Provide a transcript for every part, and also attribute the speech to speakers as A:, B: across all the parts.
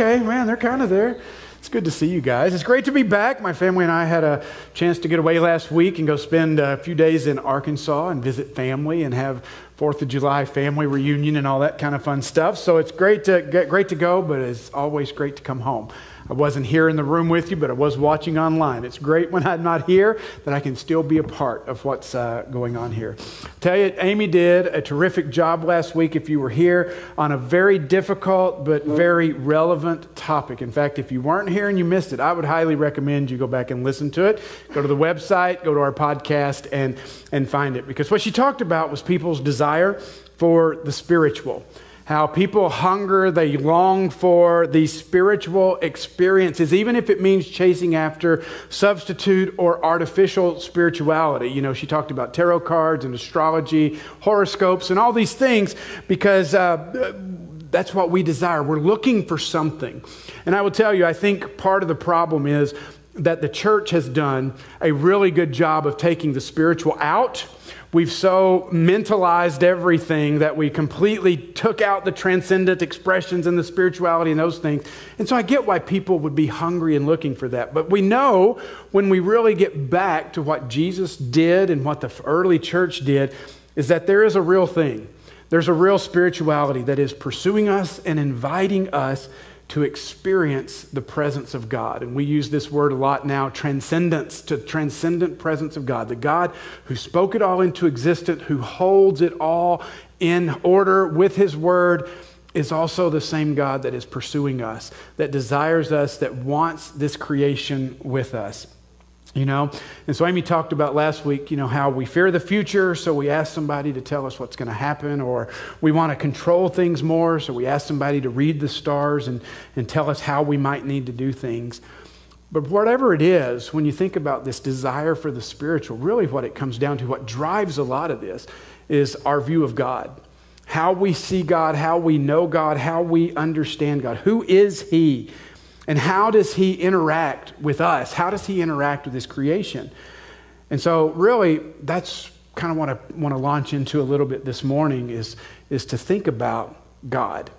A: okay, man, they're kind of there. It's good to see you guys. It's great to be back. My family and I had a chance to get away last week and go spend a few days in Arkansas and visit family and have Fourth of July family reunion and all that kind of fun stuff. So it's great to get great to go, but it's always great to come home. I wasn't here in the room with you, but I was watching online. It's great when I'm not here that I can still be a part of what's uh, going on here. Tell you, Amy did a terrific job last week if you were here on a very difficult but very relevant topic. In fact, if you weren't here and you missed it, I would highly recommend you go back and listen to it. Go to the website, go to our podcast, and, and find it. Because what she talked about was people's desire for the spiritual how people hunger, they long for these spiritual experiences, even if it means chasing after substitute or artificial spirituality. You know, she talked about tarot cards and astrology, horoscopes, and all these things because. Uh, that's what we desire. We're looking for something. And I will tell you, I think part of the problem is that the church has done a really good job of taking the spiritual out We've so mentalized everything that we completely took out the transcendent expressions and the spirituality and those things. And so I get why people would be hungry and looking for that. But we know when we really get back to what Jesus did and what the early church did, is that there is a real thing. There's a real spirituality that is pursuing us and inviting us to experience the presence of God. And we use this word a lot now transcendence, to transcendent presence of God. The God who spoke it all into existence, who holds it all in order with his word, is also the same God that is pursuing us, that desires us, that wants this creation with us. You know, and so Amy talked about last week, you know, how we fear the future, so we ask somebody to tell us what's going to happen, or we want to control things more, so we ask somebody to read the stars and, and tell us how we might need to do things. But whatever it is, when you think about this desire for the spiritual, really what it comes down to, what drives a lot of this, is our view of God. How we see God, how we know God, how we understand God. Who is He? And how does he interact with us? How does he interact with his creation? And so, really, that's kind of what I want to launch into a little bit this morning is, is to think about God.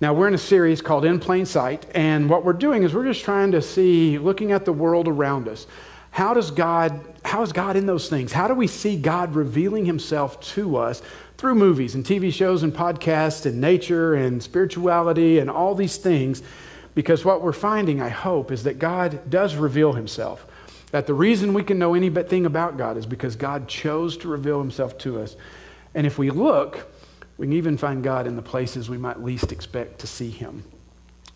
A: Now, we're in a series called In Plain Sight, and what we're doing is we're just trying to see, looking at the world around us, how does God, how is God in those things? How do we see God revealing himself to us through movies and TV shows and podcasts and nature and spirituality and all these things? Because what we're finding, I hope, is that God does reveal himself. That the reason we can know anything about God is because God chose to reveal himself to us. And if we look, we can even find God in the places we might least expect to see him.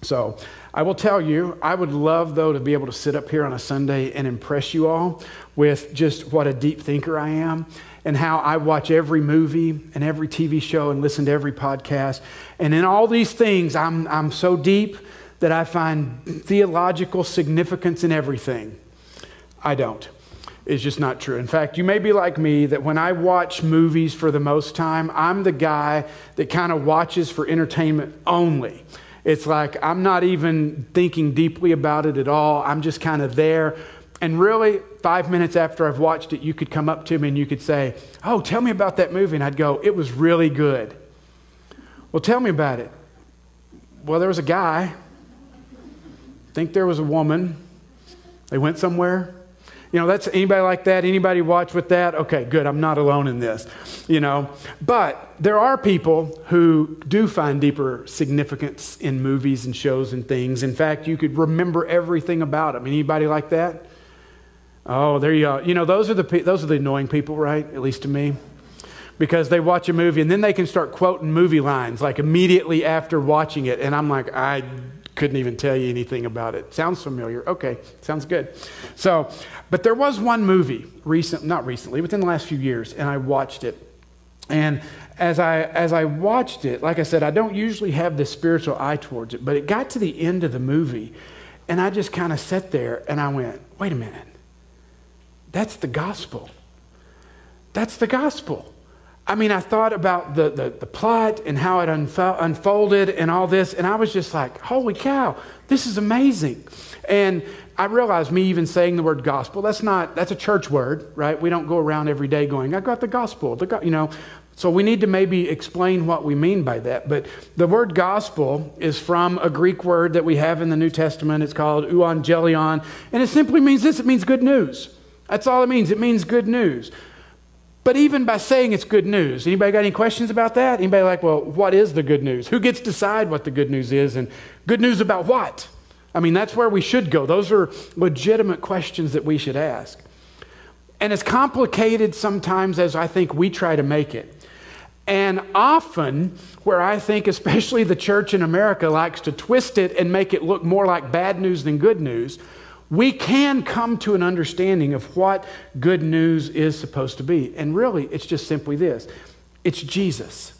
A: So I will tell you, I would love, though, to be able to sit up here on a Sunday and impress you all with just what a deep thinker I am and how I watch every movie and every TV show and listen to every podcast. And in all these things, I'm, I'm so deep that I find theological significance in everything. I don't. It's just not true. In fact, you may be like me that when I watch movies for the most time, I'm the guy that kind of watches for entertainment only. It's like I'm not even thinking deeply about it at all. I'm just kind of there. And really, five minutes after I've watched it, you could come up to me and you could say, Oh, tell me about that movie. And I'd go, It was really good. Well, tell me about it. Well, there was a guy think there was a woman. They went somewhere. You know, that's anybody like that? Anybody watch with that? Okay, good. I'm not alone in this. You know, but there are people who do find deeper significance in movies and shows and things. In fact, you could remember everything about them. Anybody like that? Oh, there you go. You know, those are the those are the annoying people, right? At least to me. Because they watch a movie and then they can start quoting movie lines like immediately after watching it. And I'm like, I couldn't even tell you anything about it. Sounds familiar. Okay, sounds good. So, but there was one movie recent, not recently, within the last few years, and I watched it. And as I as I watched it, like I said, I don't usually have this spiritual eye towards it, but it got to the end of the movie, and I just kind of sat there and I went, "Wait a minute. That's the gospel. That's the gospel." I mean, I thought about the, the, the plot and how it unfo- unfolded and all this, and I was just like, holy cow, this is amazing. And I realized me even saying the word gospel, that's not, that's a church word, right? We don't go around every day going, I got the gospel, the go-, you know. So we need to maybe explain what we mean by that. But the word gospel is from a Greek word that we have in the New Testament. It's called euangelion, and it simply means this it means good news. That's all it means. It means good news. But even by saying it's good news, anybody got any questions about that? Anybody like, well, what is the good news? Who gets to decide what the good news is? And good news about what? I mean, that's where we should go. Those are legitimate questions that we should ask. And as complicated sometimes as I think we try to make it, and often, where I think especially the church in America likes to twist it and make it look more like bad news than good news, we can come to an understanding of what good news is supposed to be. And really, it's just simply this it's Jesus.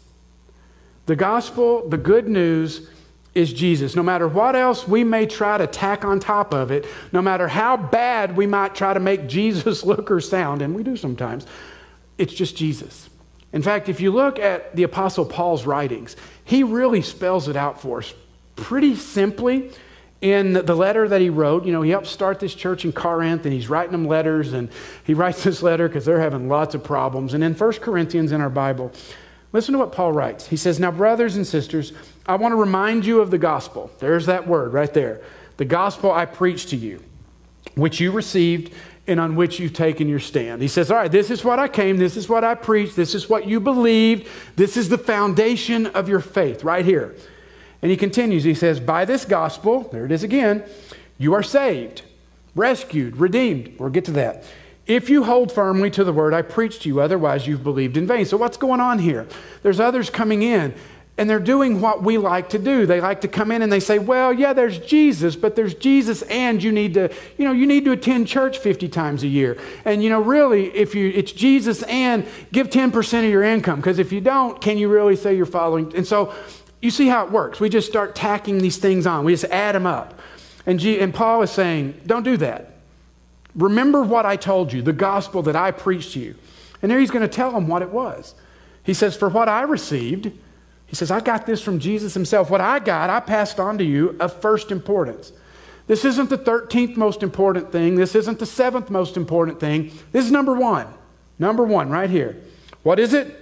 A: The gospel, the good news, is Jesus. No matter what else we may try to tack on top of it, no matter how bad we might try to make Jesus look or sound, and we do sometimes, it's just Jesus. In fact, if you look at the Apostle Paul's writings, he really spells it out for us pretty simply in the letter that he wrote. You know, he helped start this church in Corinth and he's writing them letters, and he writes this letter because they're having lots of problems. And in 1 Corinthians in our Bible, listen to what Paul writes. He says, Now, brothers and sisters, I want to remind you of the gospel. There's that word right there. The gospel I preached to you, which you received and on which you've taken your stand. He says, All right, this is what I came, this is what I preached, this is what you believed, this is the foundation of your faith right here. And he continues, he says, By this gospel, there it is again, you are saved, rescued, redeemed. We'll get to that. If you hold firmly to the word I preached to you, otherwise you've believed in vain. So, what's going on here? There's others coming in and they're doing what we like to do. They like to come in and they say, "Well, yeah, there's Jesus, but there's Jesus and you need to, you know, you need to attend church 50 times a year. And you know, really, if you it's Jesus and give 10% of your income because if you don't, can you really say you're following?" And so you see how it works. We just start tacking these things on. We just add them up. And, G, and Paul is saying, "Don't do that. Remember what I told you, the gospel that I preached to you." And there he's going to tell them what it was. He says, "For what I received, he says, I got this from Jesus himself. What I got, I passed on to you of first importance. This isn't the 13th most important thing. This isn't the seventh most important thing. This is number one. Number one, right here. What is it?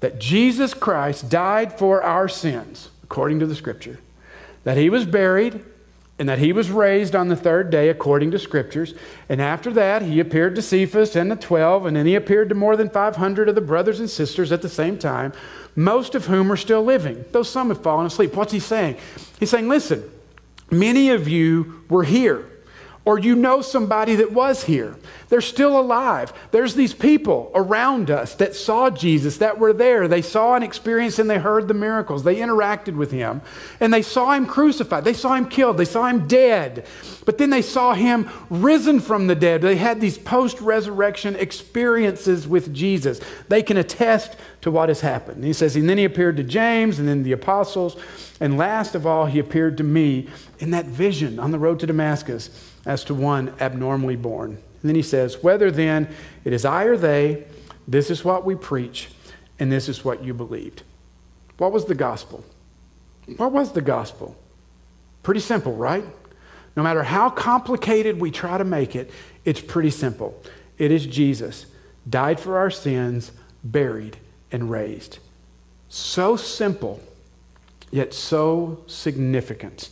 A: That Jesus Christ died for our sins, according to the scripture. That he was buried, and that he was raised on the third day according to scriptures. And after that, he appeared to Cephas and the 12, and then he appeared to more than 500 of the brothers and sisters at the same time, most of whom are still living, though some have fallen asleep. What's he saying? He's saying, listen, many of you were here or you know somebody that was here. They're still alive. There's these people around us that saw Jesus, that were there. They saw and experienced and they heard the miracles. They interacted with him and they saw him crucified. They saw him killed. They saw him dead. But then they saw him risen from the dead. They had these post resurrection experiences with Jesus. They can attest to what has happened. And he says, and then he appeared to James and then the apostles. And last of all, he appeared to me in that vision on the road to Damascus as to one abnormally born. And then he says, Whether then it is I or they, this is what we preach, and this is what you believed. What was the gospel? What was the gospel? Pretty simple, right? No matter how complicated we try to make it, it's pretty simple. It is Jesus, died for our sins, buried, and raised. So simple, yet so significant.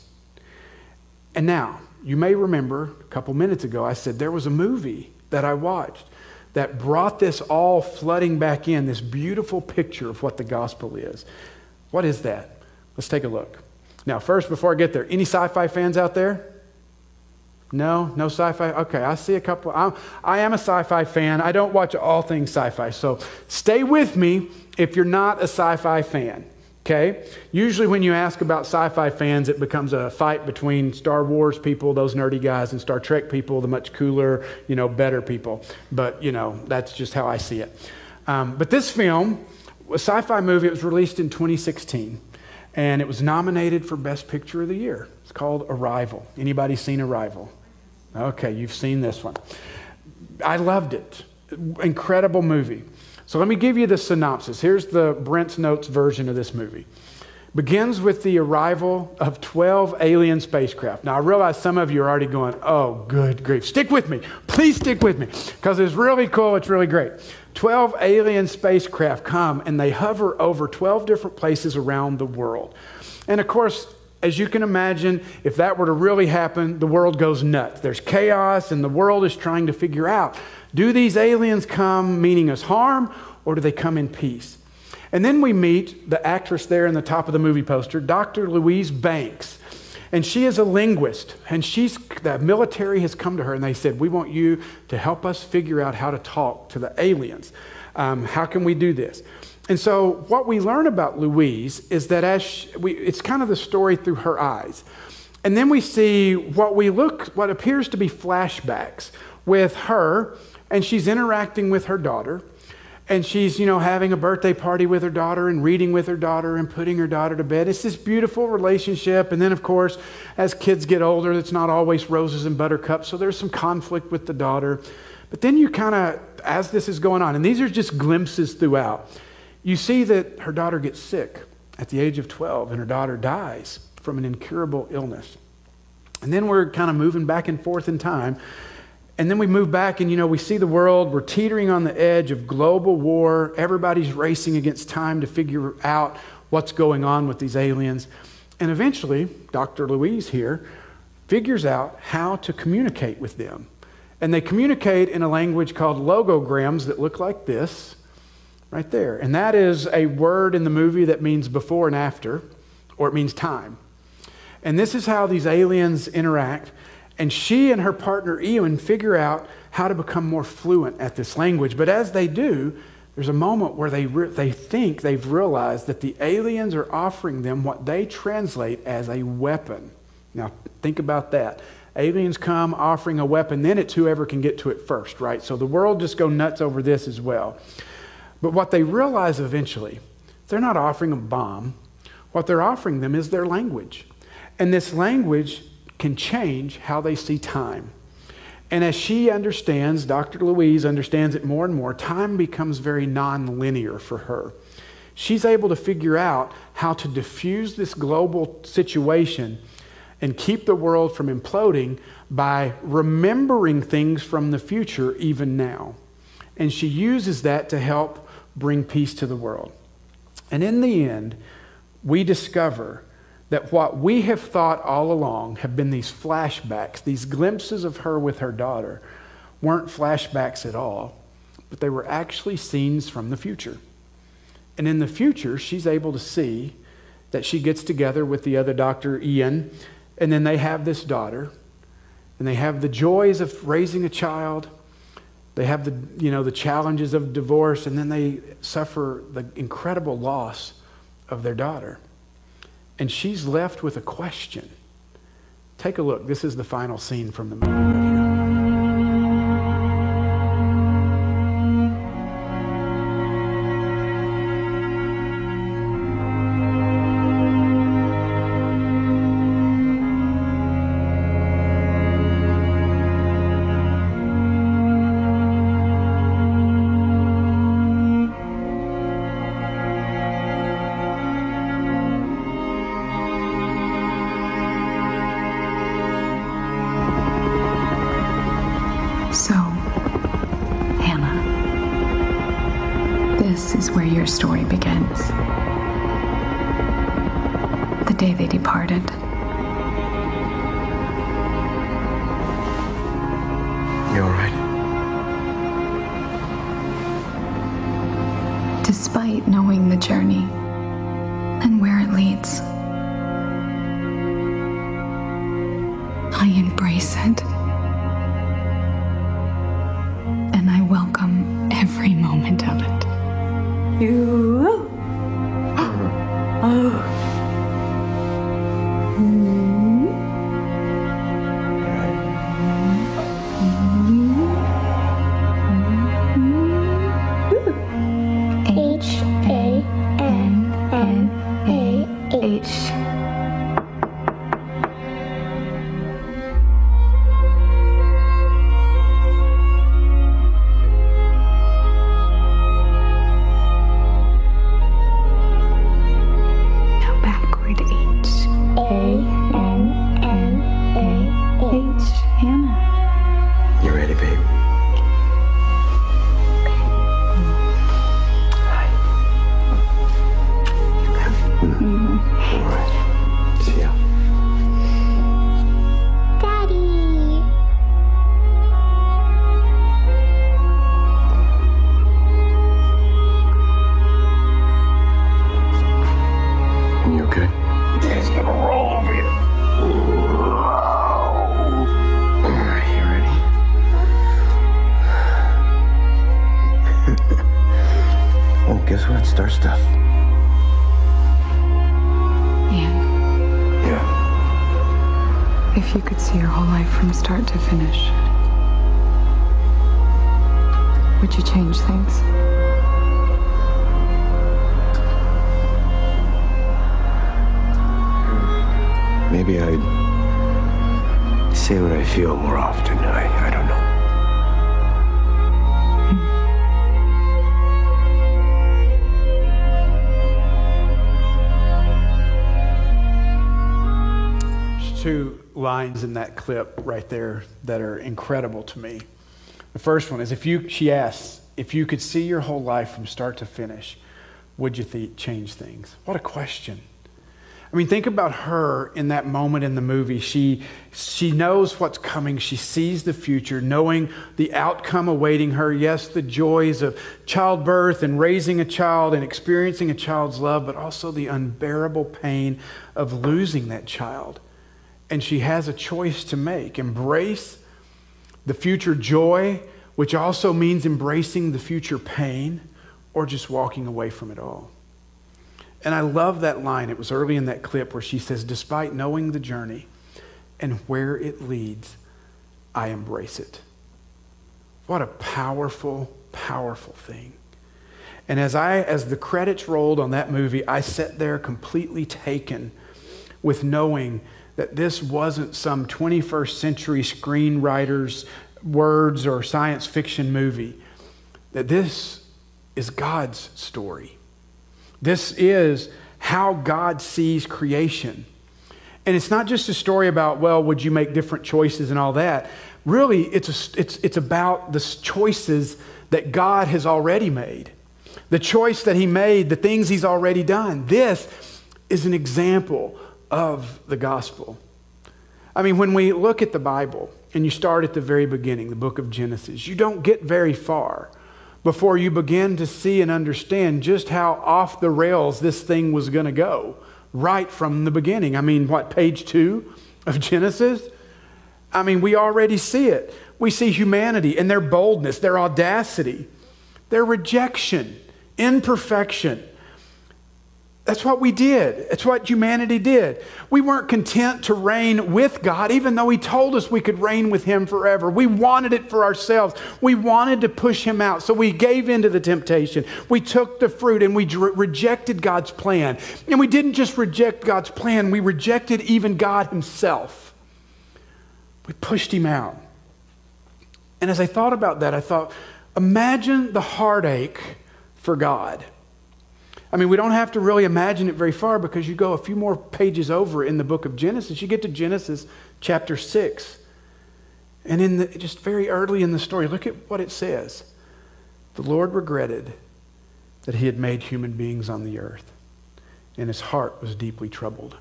A: And now, you may remember a couple minutes ago, I said there was a movie that I watched that brought this all flooding back in, this beautiful picture of what the gospel is. What is that? Let's take a look. Now, first, before I get there, any sci fi fans out there? No, no sci fi? Okay, I see a couple. I'm, I am a sci fi fan. I don't watch all things sci fi. So stay with me if you're not a sci fi fan. Okay? Usually, when you ask about sci fi fans, it becomes a fight between Star Wars people, those nerdy guys, and Star Trek people, the much cooler, you know, better people. But, you know, that's just how I see it. Um, but this film, a sci fi movie, it was released in 2016, and it was nominated for Best Picture of the Year. It's called Arrival. Anybody seen Arrival? Okay, you've seen this one. I loved it. Incredible movie. So let me give you the synopsis. Here's the Brent's Notes version of this movie. Begins with the arrival of 12 alien spacecraft. Now, I realize some of you are already going, oh, good grief. Stick with me. Please stick with me because it's really cool. It's really great. 12 alien spacecraft come and they hover over 12 different places around the world. And of course, as you can imagine, if that were to really happen, the world goes nuts. There's chaos, and the world is trying to figure out do these aliens come meaning us harm, or do they come in peace? And then we meet the actress there in the top of the movie poster, Dr. Louise Banks. And she is a linguist, and she's the military has come to her and they said, "We want you to help us figure out how to talk to the aliens. Um, how can we do this?" And so, what we learn about Louise is that as she, we, it's kind of the story through her eyes, and then we see what we look, what appears to be flashbacks with her, and she's interacting with her daughter. And she's you know having a birthday party with her daughter and reading with her daughter and putting her daughter to bed. It's this beautiful relationship. And then of course as kids get older it's not always roses and buttercups. So there's some conflict with the daughter. But then you kind of as this is going on and these are just glimpses throughout you see that her daughter gets sick at the age of 12 and her daughter dies from an incurable illness. And then we're kind of moving back and forth in time and then we move back and, you know, we see the world. We're teetering on the edge of global war. Everybody's racing against time to figure out what's going on with these aliens. And eventually, Dr. Louise here figures out how to communicate with them. And they communicate in a language called logograms that look like this, right there. And that is a word in the movie that means before and after, or it means time. And this is how these aliens interact. And she and her partner Ian figure out how to become more fluent at this language. But as they do, there's a moment where they, re- they think they've realized that the aliens are offering them what they translate as a weapon. Now, think about that. Aliens come offering a weapon, then it's whoever can get to it first, right? So the world just go nuts over this as well. But what they realize eventually, they're not offering a bomb. What they're offering them is their language. And this language can change how they see time. And as she understands, Dr. Louise understands it more and more, time becomes very nonlinear for her. She's able to figure out how to diffuse this global situation and keep the world from imploding by remembering things from the future even now. And she uses that to help bring peace to the world. And in the end, we discover that what we have thought all along have been these flashbacks, these glimpses of her with her daughter, weren't flashbacks at all, but they were actually scenes from the future. And in the future, she's able to see that she gets together with the other doctor, Ian, and then they have this daughter, and they have the joys of raising a child. They have the, you know, the challenges of divorce, and then they suffer the incredible loss of their daughter. And she's left with a question. Take a look. This is the final scene from the movie
B: is where your story begins. The day they departed. You
C: alright? Despite knowing
A: the journey, lines in that clip right there that are incredible to me. The first one is if you, she asks, if you could see your whole life from start to finish, would you th- change things? What a question. I mean, think about her in that moment in the movie. She, she knows what's coming. She sees the future, knowing the outcome awaiting her. Yes, the joys of childbirth and raising a child and experiencing a child's love, but also the unbearable pain of losing that child. And she has a choice to make embrace the future joy, which also means embracing the future pain, or just walking away from it all. And I love that line. It was early in that clip where she says, Despite knowing the journey and where it leads, I embrace it. What a powerful, powerful thing. And as I as the credits rolled on that movie, I sat there completely taken with knowing that this wasn't some 21st century screenwriter's words or science fiction movie. That this is God's story. This is how God sees creation. And it's not just a story about, well, would you make different choices and all that. Really, it's, a, it's, it's about the choices that God has already made, the choice that He made, the things He's already done. This is an example of the gospel. I mean, when we look at the Bible and you start at the very beginning, the book of Genesis, you don't get very far before you begin to see and understand just how off the rails this thing was going to go right from the beginning. I mean, what, page two of Genesis? I mean, we already see it. We see humanity and their boldness, their audacity, their rejection, imperfection. That's what we did. It's what humanity did. We weren't content to reign with God, even though He told us we could reign with Him forever. We wanted it for ourselves. We wanted to push Him out. So we gave in to the temptation. We took the fruit and we rejected God's plan. And we didn't just reject God's plan, we rejected even God Himself. We pushed Him out. And as I thought about that, I thought, imagine the heartache for God. I mean, we don't have to really imagine it very far because you go a few more pages over in the book of Genesis. You get to Genesis chapter 6. And in the, just very early in the story, look at what it says. The Lord regretted that he had made human beings on the earth, and his heart was deeply troubled.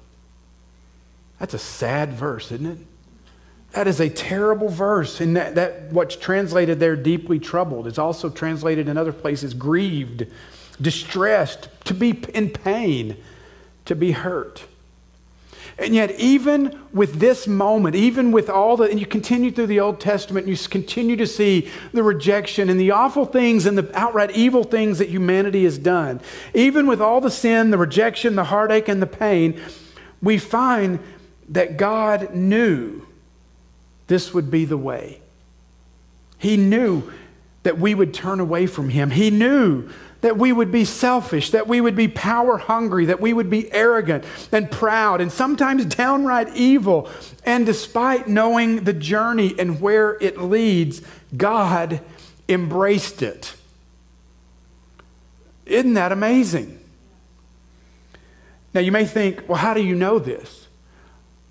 A: That's a sad verse, isn't it? That is a terrible verse. And that, that what's translated there, deeply troubled, is also translated in other places, grieved distressed, to be in pain, to be hurt. And yet, even with this moment, even with all the, and you continue through the Old Testament, and you continue to see the rejection and the awful things and the outright evil things that humanity has done. Even with all the sin, the rejection, the heartache, and the pain, we find that God knew this would be the way. He knew that we would turn away from Him. He knew that we would be selfish, that we would be power hungry, that we would be arrogant and proud, and sometimes downright evil. And despite knowing the journey and where it leads, God embraced it. Isn't that amazing? Now, you may think, well, how do you know this?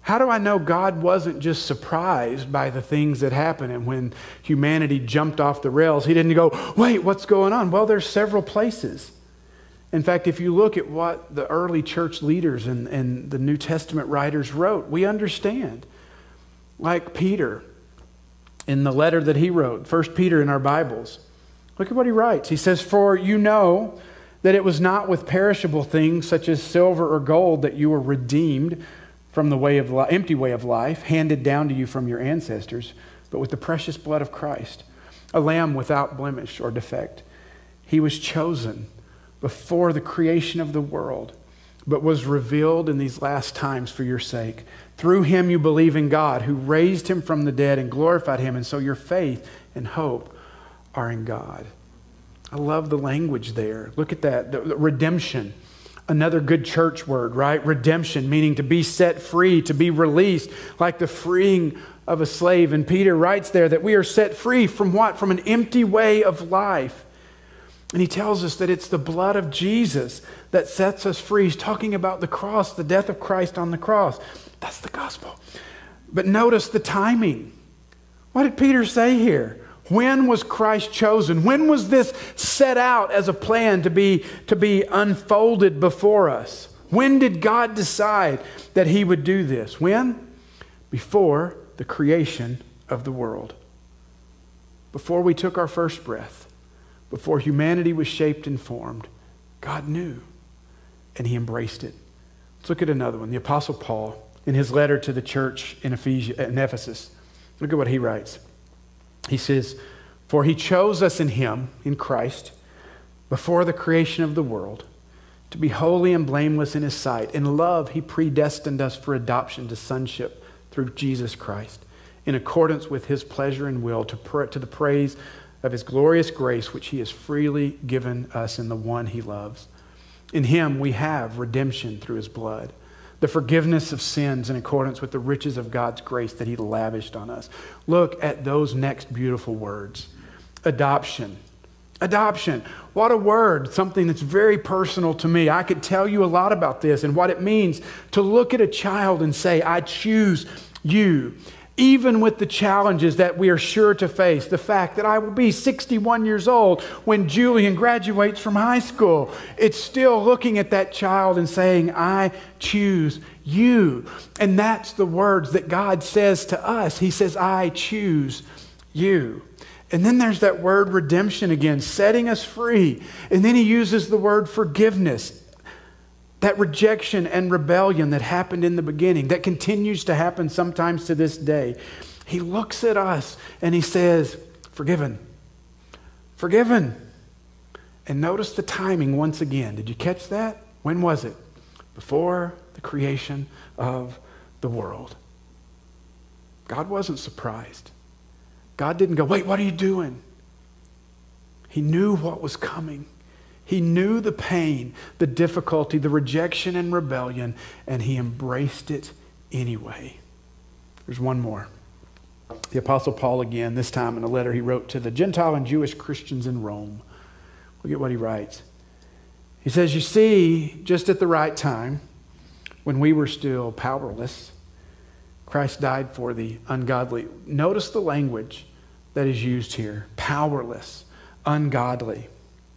A: How do I know God wasn't just surprised by the things that happened and when humanity jumped off the rails? He didn't go, wait, what's going on? Well, there's several places. In fact, if you look at what the early church leaders and, and the New Testament writers wrote, we understand. Like Peter in the letter that he wrote, First Peter in our Bibles. Look at what he writes. He says, For you know that it was not with perishable things such as silver or gold that you were redeemed from the way of li- empty way of life handed down to you from your ancestors, but with the precious blood of Christ, a lamb without blemish or defect. He was chosen before the creation of the world, but was revealed in these last times for your sake. Through him you believe in God, who raised him from the dead and glorified him, and so your faith and hope are in God. I love the language there. Look at that the, the redemption. Another good church word, right? Redemption, meaning to be set free, to be released, like the freeing of a slave. And Peter writes there that we are set free from what? From an empty way of life. And he tells us that it's the blood of Jesus that sets us free. He's talking about the cross, the death of Christ on the cross. That's the gospel. But notice the timing. What did Peter say here? When was Christ chosen? When was this set out as a plan to be, to be unfolded before us? When did God decide that He would do this? When? Before the creation of the world. Before we took our first breath, before humanity was shaped and formed, God knew and He embraced it. Let's look at another one. The Apostle Paul, in his letter to the church in, Ephesus, in Ephesus, look at what he writes. He says, For he chose us in him, in Christ, before the creation of the world, to be holy and blameless in his sight. In love, he predestined us for adoption to sonship through Jesus Christ, in accordance with his pleasure and will, to, pra- to the praise of his glorious grace, which he has freely given us in the one he loves. In him we have redemption through his blood the forgiveness of sins in accordance with the riches of God's grace that He lavished on us. Look at those next beautiful words adoption. Adoption. What a word, something that's very personal to me. I could tell you a lot about this and what it means to look at a child and say, I choose you even with the challenges that we are sure to face. The fact that I will be 61 years old when Julian graduates from high school, it's still looking at that child and saying, I choose you. And that's the words that God says to us. He says, I choose you. And then there's that word redemption again, setting us free. And then he uses the word forgiveness that rejection and rebellion that happened in the beginning, that continues to happen sometimes to this day, he looks at us and he says, Forgiven. Forgiven. And notice the timing once again. Did you catch that? When was it? Before the creation of the world. God wasn't surprised. God didn't go, Wait, what are you doing? He knew what was coming. He knew the pain, the difficulty, the rejection and rebellion, and he embraced it anyway. There's one more. The Apostle Paul, again, this time in a letter he wrote to the Gentile and Jewish Christians in Rome. Look at what he writes. He says, You see, just at the right time, when we were still powerless, Christ died for the ungodly. Notice the language that is used here powerless, ungodly.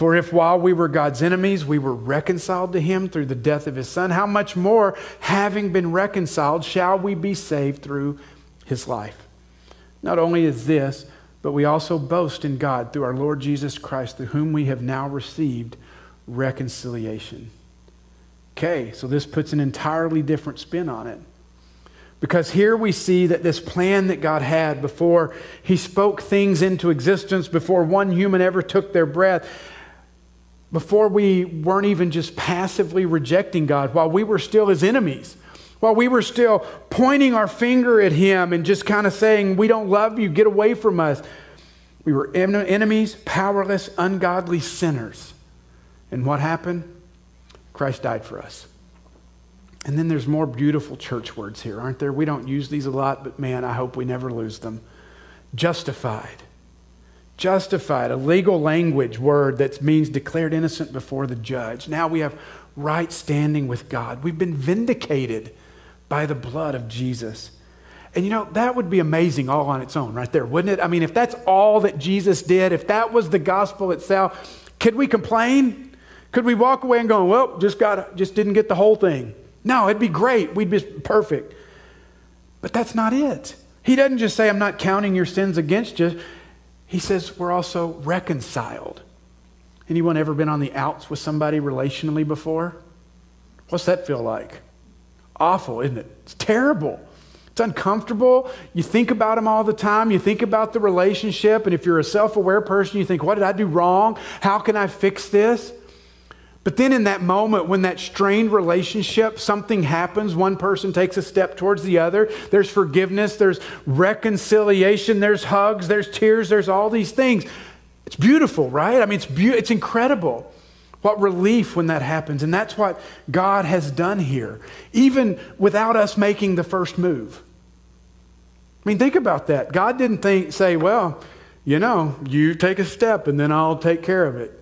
A: For if while we were God's enemies, we were reconciled to him through the death of his son, how much more, having been reconciled, shall we be saved through his life? Not only is this, but we also boast in God through our Lord Jesus Christ, through whom we have now received reconciliation. Okay, so this puts an entirely different spin on it. Because here we see that this plan that God had before He spoke things into existence, before one human ever took their breath, before we weren't even just passively rejecting God, while we were still his enemies, while we were still pointing our finger at him and just kind of saying, We don't love you, get away from us. We were enemies, powerless, ungodly sinners. And what happened? Christ died for us. And then there's more beautiful church words here, aren't there? We don't use these a lot, but man, I hope we never lose them. Justified Justified, a legal language word that means declared innocent before the judge. Now we have right standing with God. We've been vindicated by the blood of Jesus. And you know, that would be amazing all on its own, right there, wouldn't it? I mean, if that's all that Jesus did, if that was the gospel itself, could we complain? Could we walk away and go, well, just got just didn't get the whole thing? No, it'd be great. We'd be perfect. But that's not it. He doesn't just say, I'm not counting your sins against you. He says, we're also reconciled. Anyone ever been on the outs with somebody relationally before? What's that feel like? Awful, isn't it? It's terrible. It's uncomfortable. You think about them all the time. You think about the relationship. And if you're a self aware person, you think, what did I do wrong? How can I fix this? But then in that moment, when that strained relationship, something happens, one person takes a step towards the other, there's forgiveness, there's reconciliation, there's hugs, there's tears, there's all these things. It's beautiful, right? I mean, it's, be- it's incredible. What relief when that happens. And that's what God has done here, even without us making the first move. I mean, think about that. God didn't think, say, well, you know, you take a step and then I'll take care of it.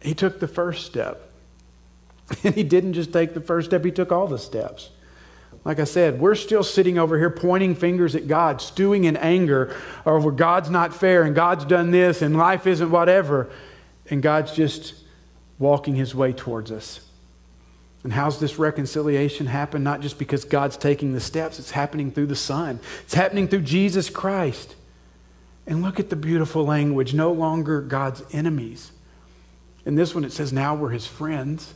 A: He took the first step. And he didn't just take the first step, he took all the steps. Like I said, we're still sitting over here pointing fingers at God, stewing in anger over God's not fair and God's done this and life isn't whatever. And God's just walking his way towards us. And how's this reconciliation happen? Not just because God's taking the steps, it's happening through the Son, it's happening through Jesus Christ. And look at the beautiful language no longer God's enemies. In this one, it says, now we're his friends.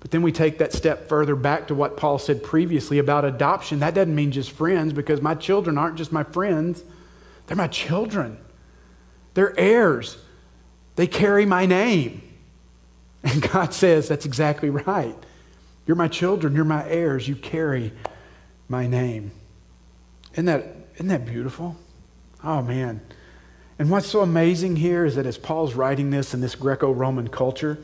A: But then we take that step further back to what Paul said previously about adoption. That doesn't mean just friends because my children aren't just my friends, they're my children. They're heirs. They carry my name. And God says, That's exactly right. You're my children, you're my heirs, you carry my name. Isn't that, isn't that beautiful? Oh, man. And what's so amazing here is that as Paul's writing this in this Greco Roman culture,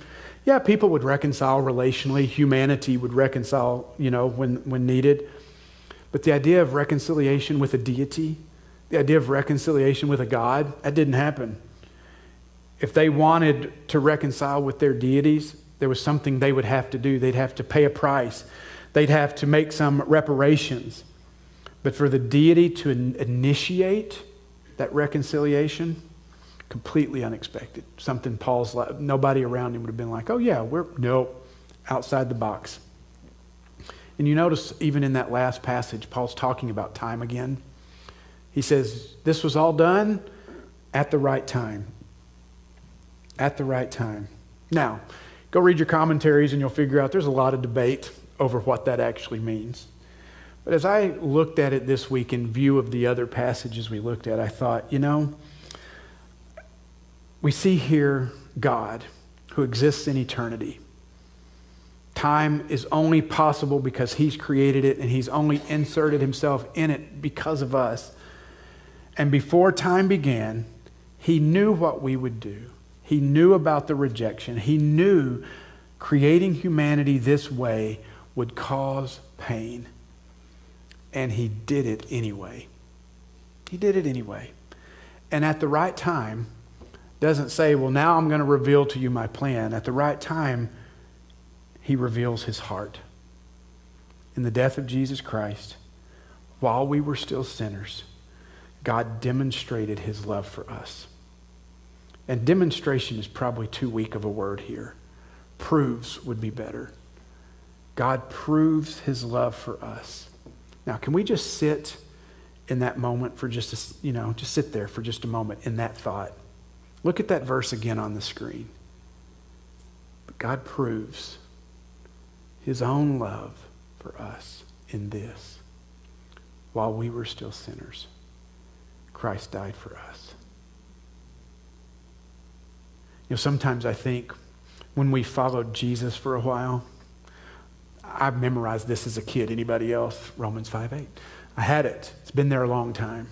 A: yeah, people would reconcile relationally, humanity would reconcile, you know, when, when needed. But the idea of reconciliation with a deity, the idea of reconciliation with a God, that didn't happen if they wanted to reconcile with their deities, there was something they would have to do. They'd have to pay a price, they'd have to make some reparations. But for the deity to initiate that reconciliation, completely unexpected. Something Paul's nobody around him would have been like, oh, yeah, we're, no, outside the box. And you notice, even in that last passage, Paul's talking about time again. He says, This was all done at the right time at the right time. Now, go read your commentaries and you'll figure out there's a lot of debate over what that actually means. But as I looked at it this week in view of the other passages we looked at, I thought, you know, we see here God who exists in eternity. Time is only possible because He's created it and He's only inserted Himself in it because of us. And before time began, He knew what we would do. He knew about the rejection. He knew creating humanity this way would cause pain. And he did it anyway. He did it anyway. And at the right time, doesn't say, well, now I'm going to reveal to you my plan. At the right time, he reveals his heart. In the death of Jesus Christ, while we were still sinners, God demonstrated his love for us. And demonstration is probably too weak of a word here. Proves would be better. God proves his love for us. Now, can we just sit in that moment for just a, you know, just sit there for just a moment in that thought? Look at that verse again on the screen. But God proves his own love for us in this. While we were still sinners, Christ died for us. You know, sometimes I think when we followed Jesus for a while, I memorized this as a kid. Anybody else? Romans 5 8. I had it. It's been there a long time.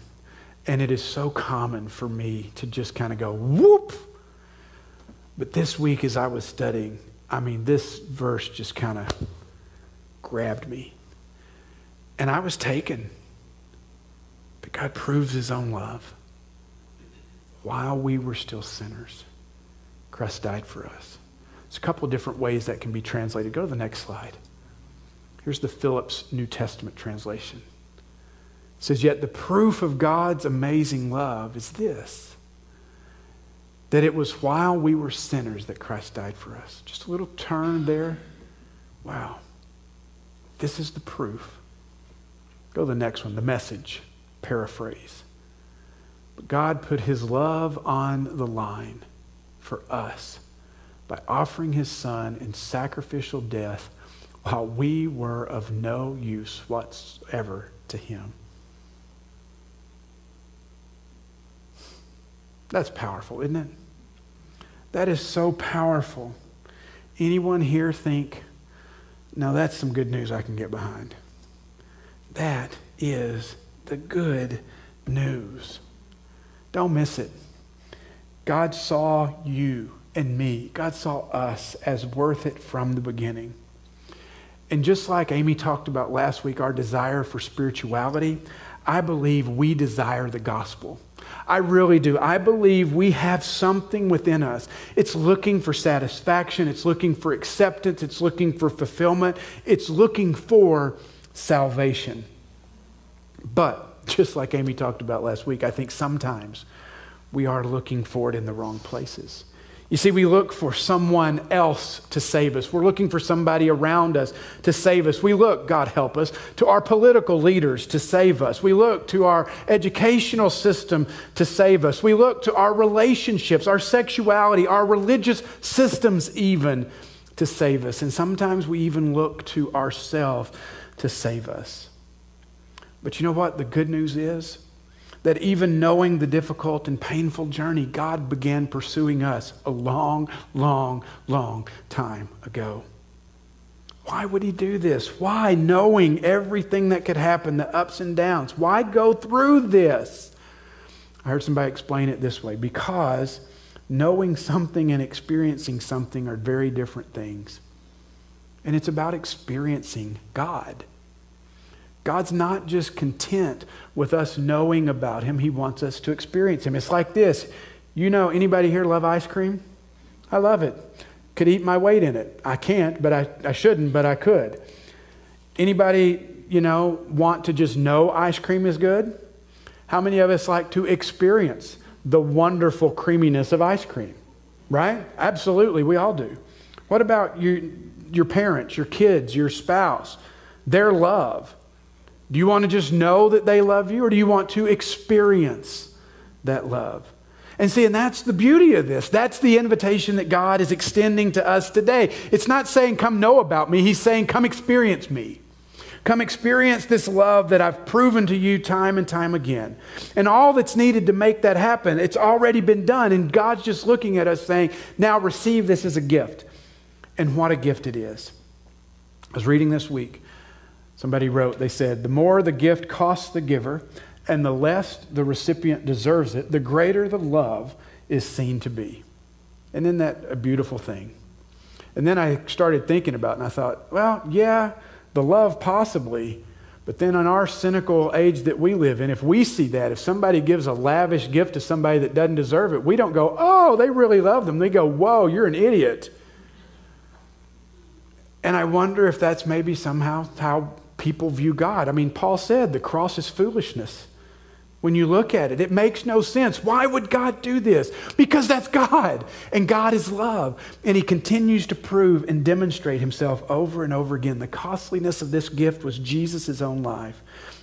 A: And it is so common for me to just kind of go, whoop. But this week, as I was studying, I mean, this verse just kind of grabbed me. And I was taken. But God proves his own love while we were still sinners. Christ died for us. There's a couple different ways that can be translated. Go to the next slide. Here's the Phillips New Testament translation. It says, Yet the proof of God's amazing love is this that it was while we were sinners that Christ died for us. Just a little turn there. Wow. This is the proof. Go to the next one, the message. paraphrase. But God put his love on the line for us by offering his son in sacrificial death while we were of no use whatsoever to him. That's powerful, isn't it? That is so powerful. Anyone here think, no, that's some good news I can get behind? That is the good news. Don't miss it. God saw you and me, God saw us as worth it from the beginning. And just like Amy talked about last week, our desire for spirituality, I believe we desire the gospel. I really do. I believe we have something within us. It's looking for satisfaction, it's looking for acceptance, it's looking for fulfillment, it's looking for salvation. But just like Amy talked about last week, I think sometimes we are looking for it in the wrong places. You see, we look for someone else to save us. We're looking for somebody around us to save us. We look, God help us, to our political leaders to save us. We look to our educational system to save us. We look to our relationships, our sexuality, our religious systems, even to save us. And sometimes we even look to ourselves to save us. But you know what the good news is? That even knowing the difficult and painful journey, God began pursuing us a long, long, long time ago. Why would he do this? Why, knowing everything that could happen, the ups and downs? Why go through this? I heard somebody explain it this way because knowing something and experiencing something are very different things. And it's about experiencing God. God's not just content with us knowing about him, he wants us to experience him. It's like this. You know, anybody here love ice cream? I love it. Could eat my weight in it. I can't, but I, I shouldn't, but I could. Anybody, you know, want to just know ice cream is good? How many of us like to experience the wonderful creaminess of ice cream? Right? Absolutely, we all do. What about your, your parents, your kids, your spouse, their love? Do you want to just know that they love you, or do you want to experience that love? And see, and that's the beauty of this. That's the invitation that God is extending to us today. It's not saying, come know about me. He's saying, come experience me. Come experience this love that I've proven to you time and time again. And all that's needed to make that happen, it's already been done. And God's just looking at us saying, now receive this as a gift. And what a gift it is. I was reading this week Somebody wrote, they said, the more the gift costs the giver and the less the recipient deserves it, the greater the love is seen to be. And isn't that a beautiful thing? And then I started thinking about it and I thought, well, yeah, the love possibly, but then in our cynical age that we live in, if we see that, if somebody gives a lavish gift to somebody that doesn't deserve it, we don't go, oh, they really love them. They go, whoa, you're an idiot. And I wonder if that's maybe somehow how people view God. I mean, Paul said the cross is foolishness. When you look at it, it makes no sense. Why would God do this? Because that's God, and God is love. And He continues to prove and demonstrate Himself over and over again. The costliness of this gift was Jesus' own life.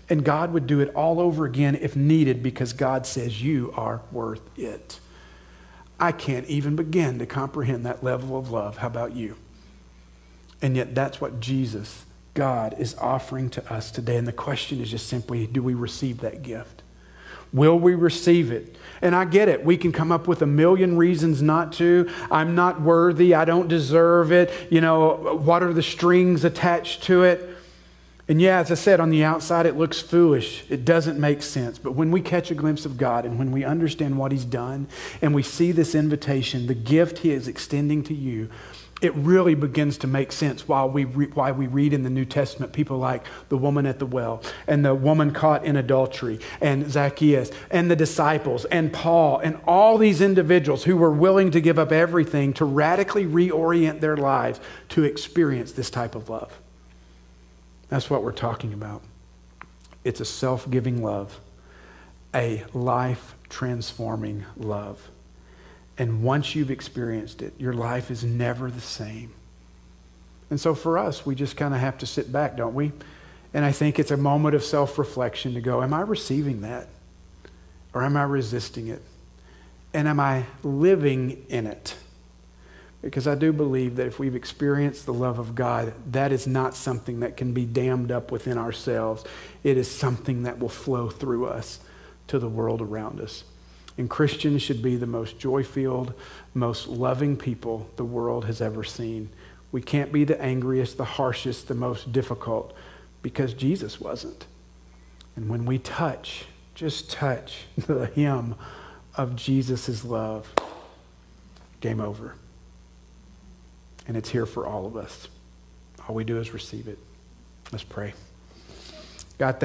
A: And God would do it all over again if needed because God says, You are worth it. I can't even begin to comprehend that level of love. How about you? And yet, that's what Jesus God is offering to us today. And the question is just simply do we receive that gift? Will we receive it? And I get it. We can come up with a million reasons not to. I'm not worthy. I don't deserve it. You know, what are the strings attached to it? And yeah, as I said, on the outside, it looks foolish. It doesn't make sense. But when we catch a glimpse of God and when we understand what He's done and we see this invitation, the gift He is extending to you, it really begins to make sense while we re- why we read in the New Testament people like the woman at the well and the woman caught in adultery and Zacchaeus and the disciples and Paul and all these individuals who were willing to give up everything to radically reorient their lives to experience this type of love. That's what we're talking about. It's a self giving love, a life transforming love. And once you've experienced it, your life is never the same. And so for us, we just kind of have to sit back, don't we? And I think it's a moment of self reflection to go, Am I receiving that? Or am I resisting it? And am I living in it? Because I do believe that if we've experienced the love of God, that is not something that can be dammed up within ourselves. It is something that will flow through us to the world around us. And Christians should be the most joy filled, most loving people the world has ever seen. We can't be the angriest, the harshest, the most difficult because Jesus wasn't. And when we touch, just touch the hem of Jesus' love, game over. And it's here for all of us. All we do is receive it. Let's pray. God,